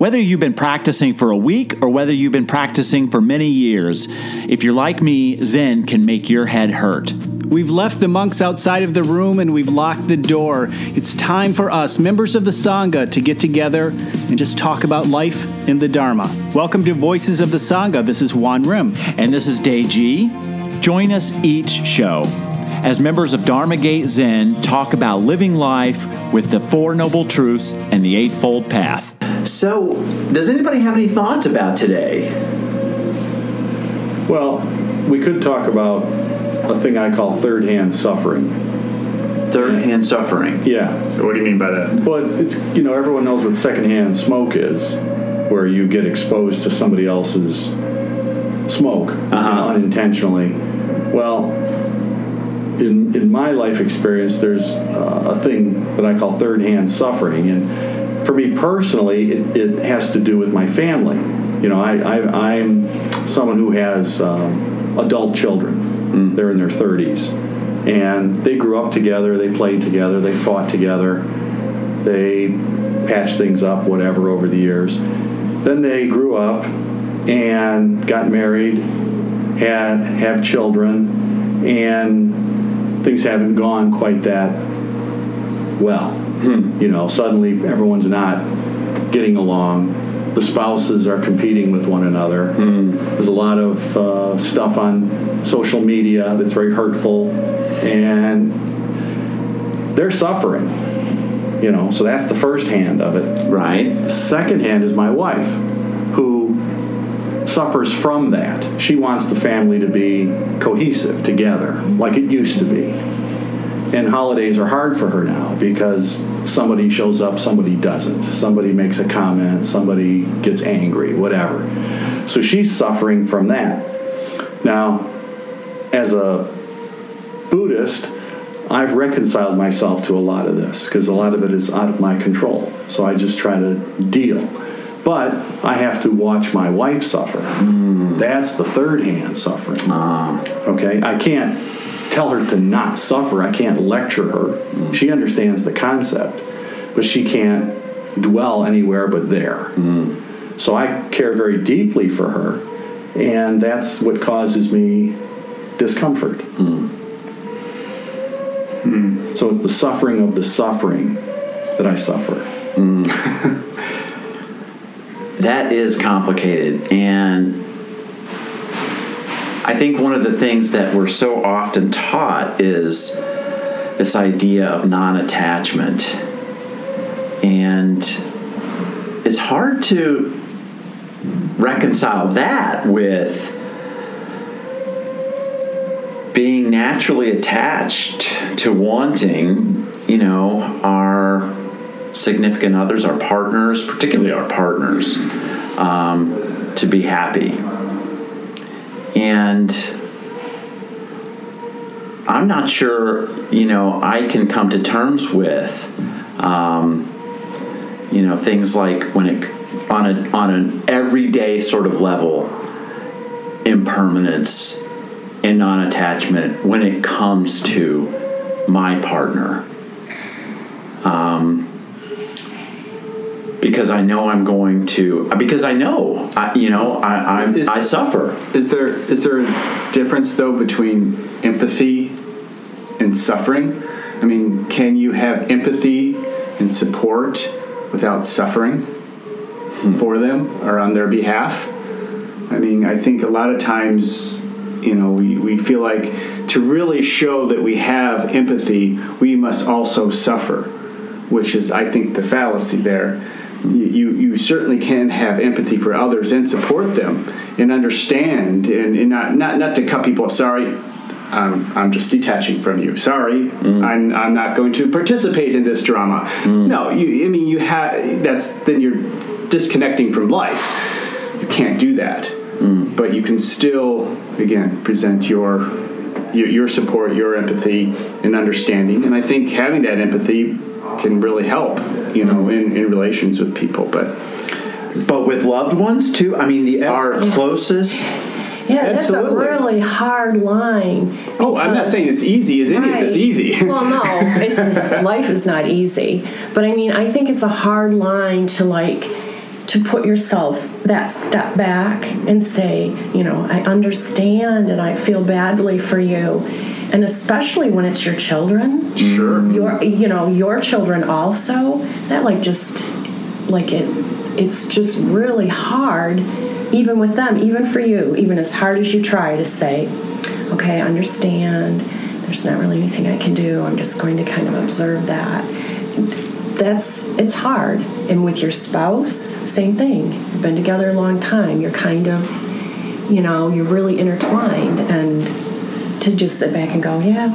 Whether you've been practicing for a week or whether you've been practicing for many years, if you're like me, Zen can make your head hurt. We've left the monks outside of the room and we've locked the door. It's time for us, members of the Sangha, to get together and just talk about life in the Dharma. Welcome to Voices of the Sangha. This is Juan Rim. And this is Day G. Join us each show as members of Dharma Gate Zen talk about living life with the Four Noble Truths and the Eightfold Path. So, does anybody have any thoughts about today? Well, we could talk about a thing I call third hand suffering. Third hand suffering. Yeah. So what do you mean by that? Well, it's, it's you know everyone knows what secondhand smoke is, where you get exposed to somebody else's smoke you know, Uh-huh. unintentionally. Well, in in my life experience, there's uh, a thing that I call third hand suffering, and for me personally, it, it has to do with my family. You know, I, I I'm someone who has um, adult children. They're in their 30s, and they grew up together. They played together. They fought together. They patched things up, whatever, over the years. Then they grew up and got married, had have children, and things haven't gone quite that well. You know, suddenly everyone's not getting along. The spouses are competing with one another. There's a lot of uh, stuff on social media that's very hurtful, and they're suffering. You know, so that's the first hand of it. Right. The second hand is my wife, who suffers from that. She wants the family to be cohesive together, like it used to be. And holidays are hard for her now because somebody shows up, somebody doesn't. Somebody makes a comment, somebody gets angry, whatever. So she's suffering from that. Now, as a Buddhist, I've reconciled myself to a lot of this because a lot of it is out of my control. So I just try to deal. But I have to watch my wife suffer. Mm. That's the third hand suffering. Ah. Okay? I can't tell her to not suffer. I can't lecture her. Mm. She understands the concept, but she can't dwell anywhere but there. Mm. So I care very deeply for her, and that's what causes me discomfort. Mm. Hmm. So it's the suffering of the suffering that I suffer. That is complicated. And I think one of the things that we're so often taught is this idea of non attachment. And it's hard to reconcile that with being naturally attached to wanting, you know, our significant others, our partners, particularly our partners, um, to be happy. And I'm not sure, you know, I can come to terms with, um, you know, things like when it on a on an everyday sort of level, impermanence and non-attachment when it comes to my partner. Um, because I know I'm going to, because I know, I, you know, I, I, Is- I suffer. Is there is there a difference though between empathy and suffering? I mean, can you have empathy and support without suffering hmm. for them or on their behalf? I mean, I think a lot of times, you know, we, we feel like to really show that we have empathy, we must also suffer, which is, I think, the fallacy there. You, you, certainly can have empathy for others and support them and understand and, and not, not, not to cut people off. Sorry, I'm, I'm just detaching from you. Sorry, mm. I'm, I'm not going to participate in this drama. Mm. No, you, I mean, you have, that's, then you're disconnecting from life you can't do that. Mm. But you can still, again, present your, your your support, your empathy, and understanding. And I think having that empathy can really help, you know, in, in relations with people. But But with loved ones too, I mean, the, our closest, Yeah, that's a really hard line. oh, I'm not saying it's easy. Is any of this easy? well, no, it's life is not easy. But I mean, I think it's a hard line to like to put yourself that step back and say, you know, I understand and I feel badly for you. And especially when it's your children, Sure. your you know your children also that like just like it it's just really hard even with them even for you even as hard as you try to say okay i understand. There's not really anything i can do. I'm just going to kind of observe that. That's it's hard. And with your spouse same thing. You've been together a long time. You're kind of you know you're really intertwined. And to just sit back and go yeah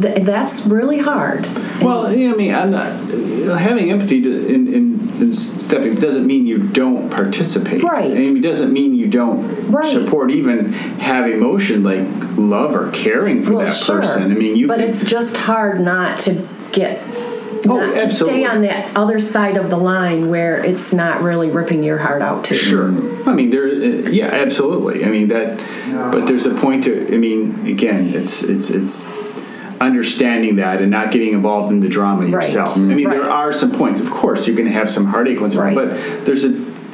th- that's really hard Well, know, I mean, I'm not having empathy to, in, in, in stepping doesn't mean you don't participate. Right. I mean, it doesn't mean you don't Right. support, even have emotion like love or caring for well, that sure. person. I mean, you. But can- it's just hard not to get. Oh, not to absolutely. stay on that other side of the line where it's not really ripping your heart out too. Sure. I mean, there. uh, Yeah, absolutely. I mean that. But there's a point to. I mean, again, it's it's it's understanding that and not getting involved in the drama Right. yourself. I mean, there are some points. Of course, you're going to have some heartache once in a while, Right. but there's a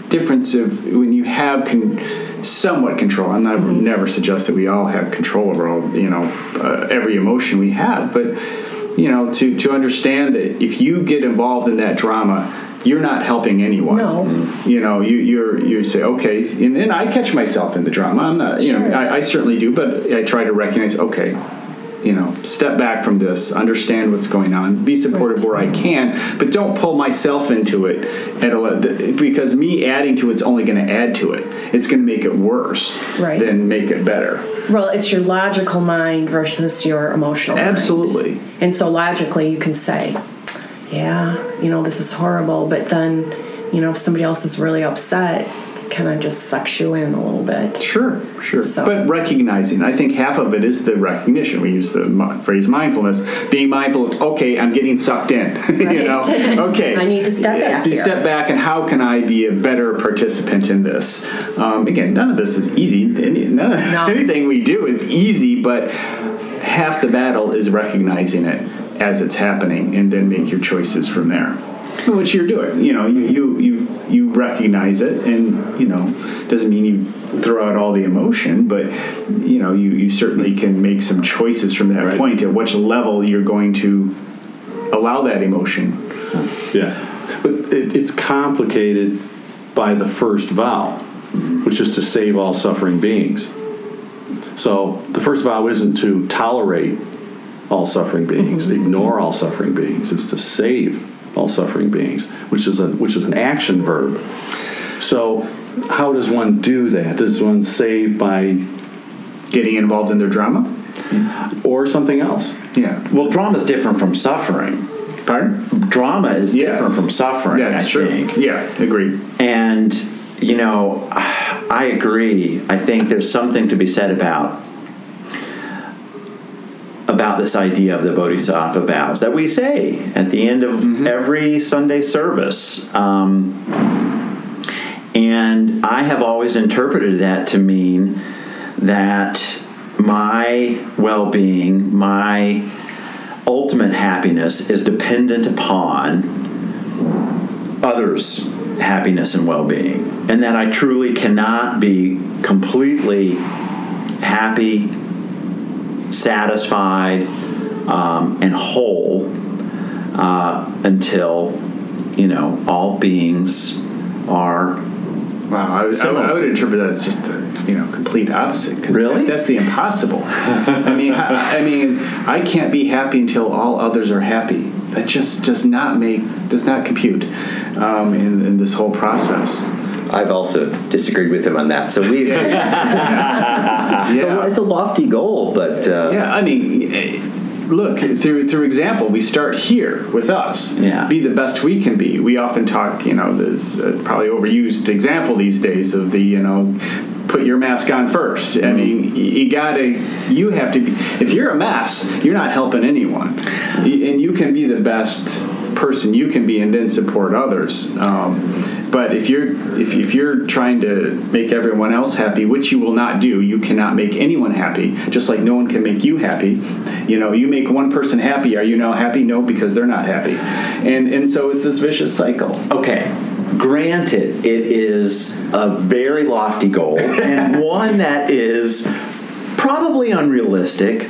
difference of when you have con- somewhat control. I'm not Mm-hmm. never suggest that we all have control over all you know uh, every emotion we have, but you know to to understand that if you get involved in that drama. You're not helping anyone No. Mm-hmm. you know you you're you say okay and, and i catch myself in the drama i'm not you know I, I certainly do but i try to recognize okay you know step back from this understand what's going on be supportive where i can but don't pull myself into it at a, because me adding to it's only going to add to it it's going to make it worse Right. than make it better Well, it's your logical mind versus your emotional mind. Absolutely. And so logically, you can say, "Yeah, you know, this is horrible," but then, you know, if somebody else is really upset, kind of just sucks you in a little bit. Sure, sure. So- But recognizing, I think half of it is the recognition. We use the phrase mindfulness. Being mindful okay, I'm getting sucked in. you know, okay. I need to step Yes, back to step back, and how can I be a better participant in this? Um, again, none of this is easy. Any, none of, No. Anything we do is easy, but half the battle is recognizing it as it's happening, and then make your choices from there which you're doing. You know, you you you you recognize it, and you know, doesn't mean you throw out all the emotion, but you know, you you certainly can make some choices from that Right. point at which level you're going to allow that emotion. Yes. But it, it's complicated by the first vow, which is to save all suffering beings. So the first vow isn't to tolerate all suffering beings, mm-hmm. ignore all suffering beings. It's to save all suffering beings, which is a which is an action verb. So how does one do that? Does one save by Getting involved in their drama. or something else? Yeah. Well, drama is different from suffering. Pardon? Drama is Yes. different from suffering. Yeah, that's I true. think. Yeah, agreed. And, you know, I agree. I think there's something to be said about about this idea of the bodhisattva vows that we say at the end of every Sunday service. Um, and I have always interpreted that to mean that my well being, my ultimate happiness is dependent upon others' happiness and well being. And that I truly cannot be completely happy, satisfied, um, and whole uh, until, you know, all beings are. Wow, I, would- I. I would interpret that as just the you know complete opposite. 'cause Really? that- that's the impossible. I mean, I, I mean, I can't be happy until all others are happy. That just does not make does not compute um, in, in this whole process. I've also disagreed with him on that. So we, Yeah, it's a lofty goal, but uh, yeah. I mean. Look through through example. We start here with us. Yeah. Be the best we can be. We often talk, you know, it's uh, probably overused example these days of the, you know, put your mask on 1st I mean, you gotta, you have to be. If you're a mess, you're not helping anyone, and you can be the best person you can be, and then support others. Um, but if you're if, if you're trying to make everyone else happy, which you will not do, you cannot make anyone happy. Just like no one can make you happy. You know, you make one person happy. Are you now happy? No, because they're not happy. And and so it's this vicious cycle. Okay, granted, it is a very lofty goal and one that is probably unrealistic.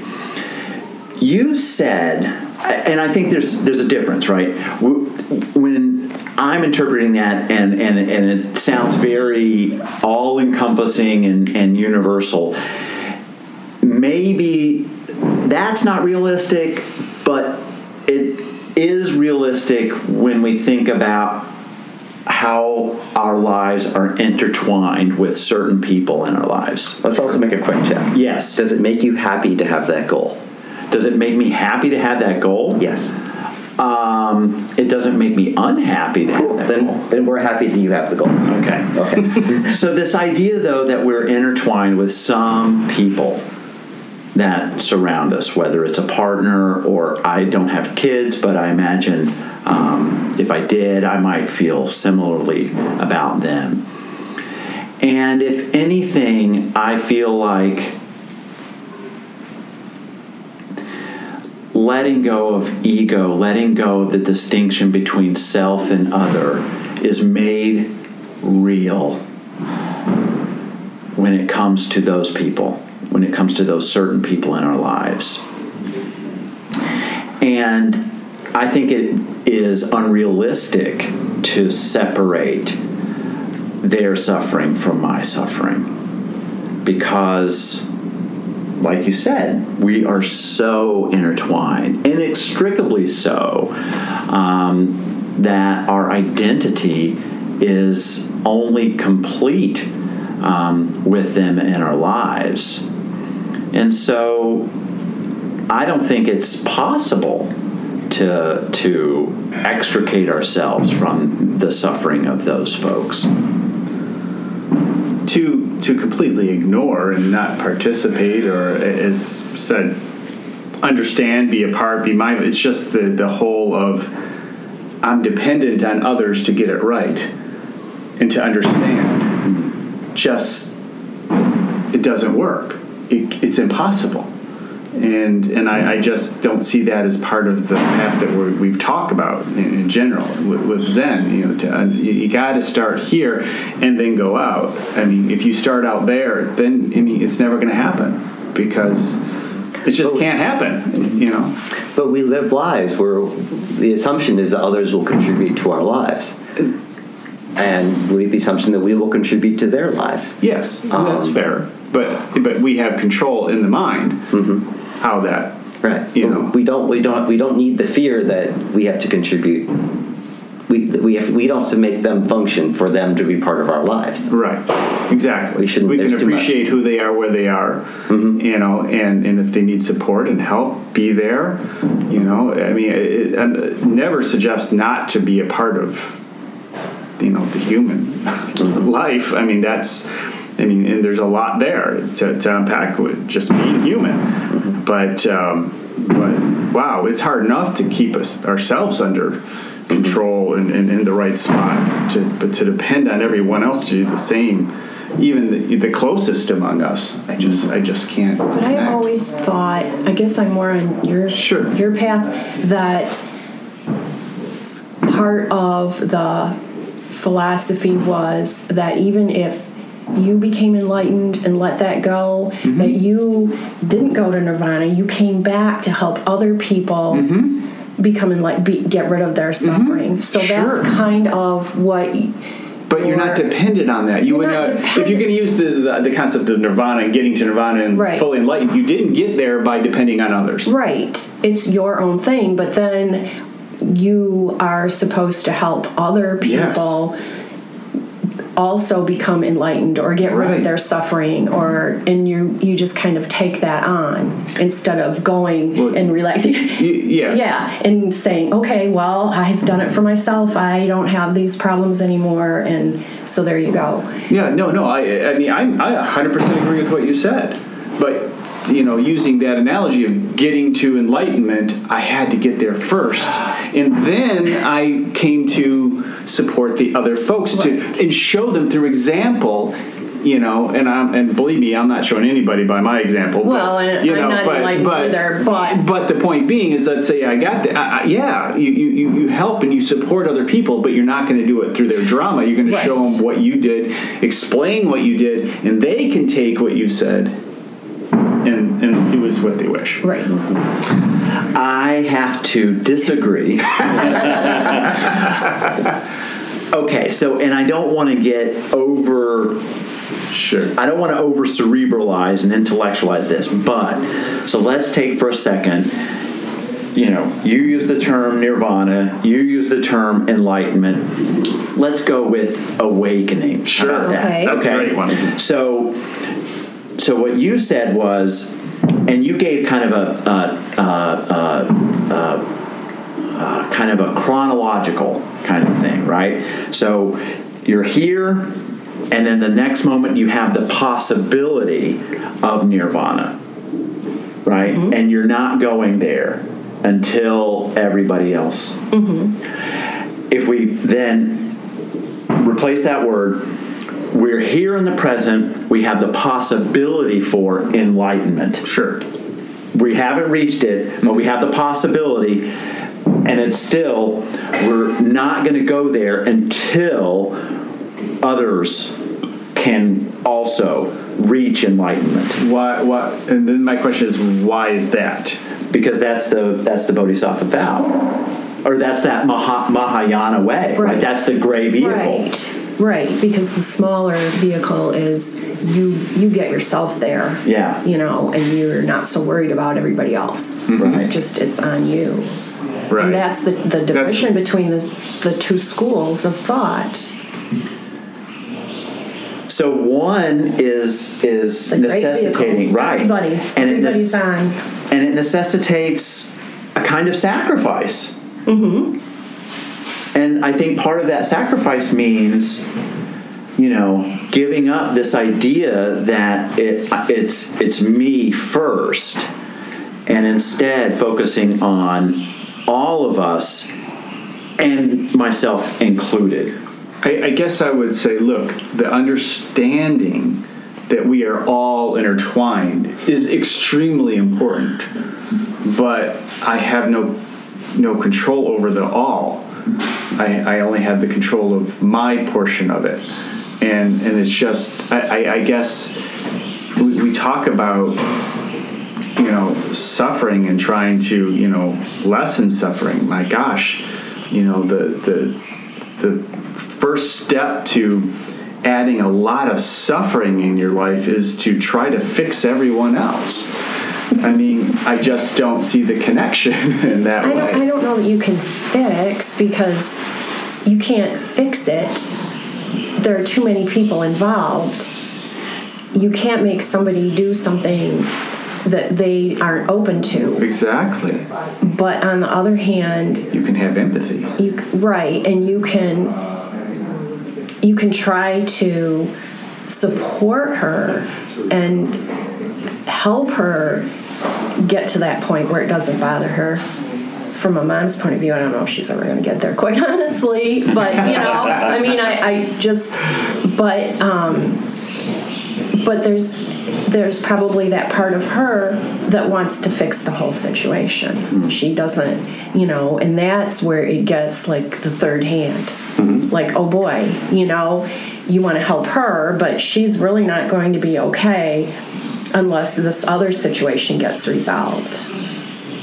You said, and I think there's there's a difference, right? When I'm interpreting that, and and and it sounds very all encompassing and and universal. Maybe that's not realistic, but it is realistic when we think about how our lives are intertwined with certain people in our lives. Let's also make a quick check. Yes. Does it make you happy to have that goal? Does it make me happy to have that goal? Yes. Um, it doesn't make me unhappy to have that goal. Then, then we're happy that you have the goal. Okay. Okay. So this idea, though, that we're intertwined with some people that surround us, whether it's a partner or I don't have kids, but I imagine um, if I did, I might feel similarly about them. And if anything, I feel like letting go of ego, letting go of the distinction between self and other is made real when it comes to those people, when it comes to those certain people in our lives. And I think it is unrealistic to separate their suffering from my suffering because like you said, we are so intertwined, inextricably so, um, that our identity is only complete um, with them in our lives. And so I don't think it's possible to, to extricate ourselves from the suffering of those folks. to to completely ignore and not participate or as said understand be a part be mindful it's just the the whole of i'm dependent on others to get it right and to understand. Mm-hmm. Just it doesn't work. It, it's impossible and and I, I just don't see that as part of the path that we're, we've talked about in, in general with, with Zen. You know, to, uh, you, you got to start here and then go out. I mean, if you start out there, then I mean, it's never going to happen because it just But- can't happen. You know, But we live lives where the assumption is that others will contribute to our lives. And we, the assumption that we will contribute to their lives. yes, and that's Um, fair. But but we have control in the mind how that Right. You But know. we don't we don't we don't need the fear that we have to contribute. We we have we don't have to make them function for them to be part of our lives. Right. Exactly. We shouldn't- We can there's too much. appreciate who they are, where they are, Mm-hmm. you know, and, and if they need support and help, be there. You know, I mean, it, it, never suggest not to be a part of, you know, the human Mm-hmm. life. I mean, that's, I mean, and there's a lot there to, to unpack with just being human. Mm-hmm. But, um, but wow, it's hard enough to keep us ourselves under control and, in the right spot. To, but to depend on everyone else to do the same, even the, the closest among us, I just I just can't. But I connect. always thought, I guess I'm more on your Sure. your path that part of the philosophy was that even if you became enlightened and let that go, Mm-hmm. that you didn't go to nirvana, you came back to help other people Mm-hmm. become enlightened, be, get rid of their suffering. So Sure. that's kind of what. But you're not dependent on that. You would not not, if you're going to use the, the the concept of nirvana and getting to nirvana and Right. fully enlightened, you didn't get there by depending on others. Right. It's your own thing, but then you are supposed to help other Yes. Also become enlightened or get rid Right. of their suffering or and you you just kind of take that on instead of going Well, and relaxing yeah. yeah and saying okay well i've done it for myself i don't have these problems anymore and so there you go Yeah, no, no. I, I mean, I, I 100% agree with what you said. But, you know, using that analogy of getting to enlightenment, I had to get there first. And then I came to support the other folks to Right. and show them through example you know, and I'm and believe me, I'm not showing anybody by my example. Well, and you I'm know, not but, enlightened but, either, but- but the point being is, let's say I got I, yeah, you, you you help and you support other people, but you're not going to do it through their drama. You're going to show them what you did, explain what you did, and they can take what you said do as what they wish. Right. I have to disagree. okay, so, and I don't want to get over Sure. I don't want to over cerebralize and intellectualize this, but so let's take for a second. You know, you use the term nirvana, you use the term enlightenment. Let's go with awakening. How Sure. about that? Okay. That's a great one. So, so what you said was, and you gave kind of a, a, a, a, a kind of a chronological kind of thing, right? So you're here, and then the next moment you have the possibility of nirvana, right? Mm-hmm. And you're not going there until everybody else. Mm-hmm. If we then replace that word, we're here in the present, we have the possibility for enlightenment Sure. we haven't reached it, but we have the possibility, and it's still, we're not going to go there until others can also reach enlightenment, Why? Why? And then my question is, why is that? because that's the that's the bodhisattva vow, or that's that Maha, Mahayana way, right? Right. That's the great vehicle. Right. Right. Because the smaller vehicle is you you get yourself there. Yeah. You know, and you're not so worried about everybody else. Right. It's just it's on you. Right. And that's the, the division between the the two schools of thought. So one is is The necessitating vehicle. right, Everybody. and it Everybody's nec- on. and it necessitates a kind of sacrifice. Mm-hmm. And I think part of that sacrifice means, you know, giving up this idea that it it's it's me first, and instead focusing on all of us, and myself included. I, I guess I would say, look, the understanding that we are all intertwined is extremely important, but I have no no control over the all. I, I only have the control of my portion of it, and and it's just I, I, I guess we, we talk about you know suffering and trying to you know lessen suffering. My gosh, you know the the the first step to adding a lot of suffering in your life is to try to fix everyone else. I mean, I just don't see the connection in that I way. don't I don't know that you can fix because you can't fix it. There are too many people involved. You can't make somebody do something that they aren't open to. Exactly. But on the other hand, You can have empathy. you right and you can you can try to support her and help her get to that point where it doesn't bother her from a mom's point of view i don't know if she's ever going to get there quite honestly but you know i mean i, I just but um but there's there's probably that part of her that wants to fix the whole situation. She doesn't, you know, and that's where it gets like the third hand. Like, oh boy, you know, you want to help her, but she's really not going to be okay unless this other situation gets resolved.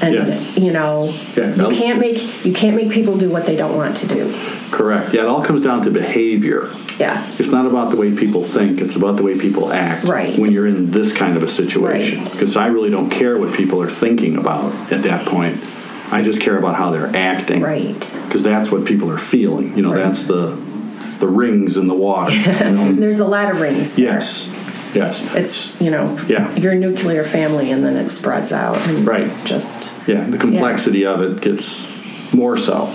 And Yes. you know, Yeah, you can't make you can't make people do what they don't want to do. Correct. Yeah, it all comes down to behavior. Yeah. It's not about the way people think, it's about the way people act Right. when you're in this kind of a situation. Right. Because I really don't care what people are thinking about at that point. I just care about how they're acting. Right. Because that's what people are feeling. You know, Right. that's the the rings in the water. you know? There's a lot of rings. there. Yes. Yes. It's you know Yeah. your nuclear family and then it spreads out and Right. it's just yeah, the complexity of it gets more so.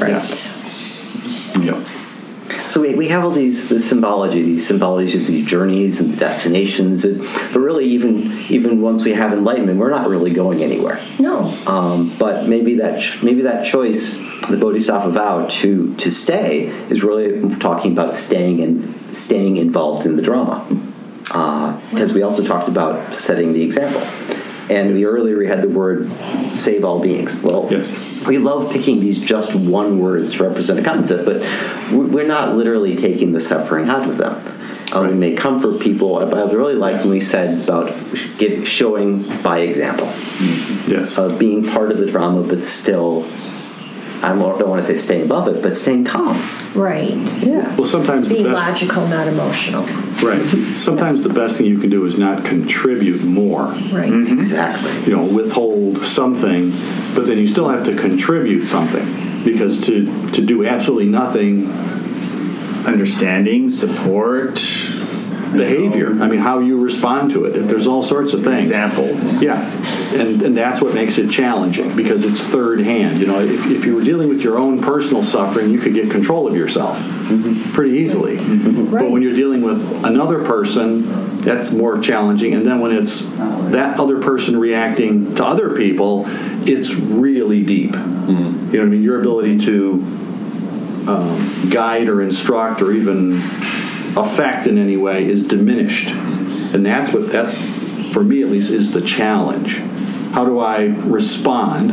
right. Yeah. So we, we have all these the symbology, these symbologies of these journeys and the destinations, and, but really even even once we have enlightenment, we're not really going anywhere. No. Um, but maybe that ch- maybe that choice, the Bodhisattva vow to to stay, is really talking about staying and staying involved in the drama, because we also talked about setting the example. And we earlier we had the word save all beings. Well, Yes. we love picking these just one words to represent a concept, but we- we're not literally taking the suffering out of them. Um, We may comfort people, but I really like when we said about give, showing by example, Yes. of being part of the drama, but still, I don't don't want to say staying above it, but staying calm. Right. Yeah. well, sometimes the Being best. logical, not emotional. Right. Sometimes the best thing you can do is not contribute more. Right. Mm-hmm. Exactly. You know, withhold something, but then you still have to contribute something because to to do absolutely nothing Understanding, support, behavior. I mean, how you respond to it. There's all sorts of things. example. Yeah, and and that's what makes it challenging because it's third hand. You know, if, if you were dealing with your own personal suffering, you could get control of yourself mm-hmm. pretty easily. Mm-hmm. But when you're dealing with another person, that's more challenging. And then when it's that other person reacting to other people, it's really deep. Mm-hmm. You know I mean? Your ability to um, guide or instruct or even affect in any way is diminished and that's what that's for me at least is the challenge how do i respond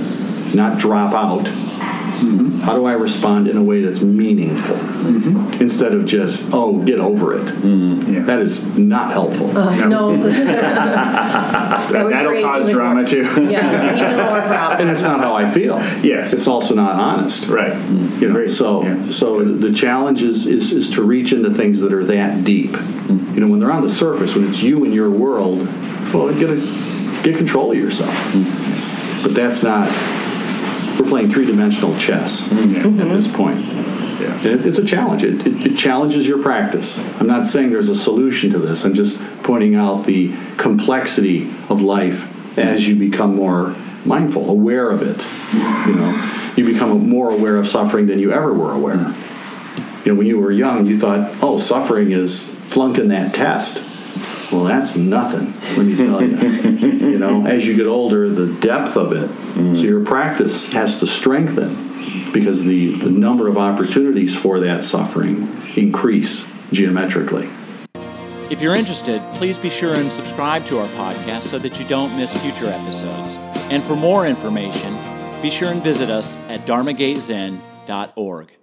not drop out mm-hmm. how do i respond in a way that's meaningful mm-hmm. instead of just oh get over it mm-hmm. Yeah. that is not helpful Uh, no. That, would that'll cause drama more- too. Yes, even more problems. and it's not how i feel Yes. it's also not honest right. you know Great. so Yeah. so the challenge is, is is to reach into things that are that deep you know when they're on the surface when it's you and your world well get a, get control of yourself. But that's not we're playing three-dimensional chess mm-hmm. at this point. Mm-hmm. Yeah. it, it's a challenge. It, it, it challenges your practice. I'm not saying there's a solution to this. I'm just pointing out the complexity of life as you become more mindful aware of it. You know you become more aware of suffering than you ever were aware. Mm. You know when you were young you thought oh suffering is flunking that test well that's nothing let me tell you you know as you get older the depth of it so your practice has to strengthen because the, the number of opportunities for that suffering increase geometrically If you're interested, please be sure and subscribe to our podcast so that you don't miss future episodes. And for more information, be sure and visit us at dharmagatezen.org.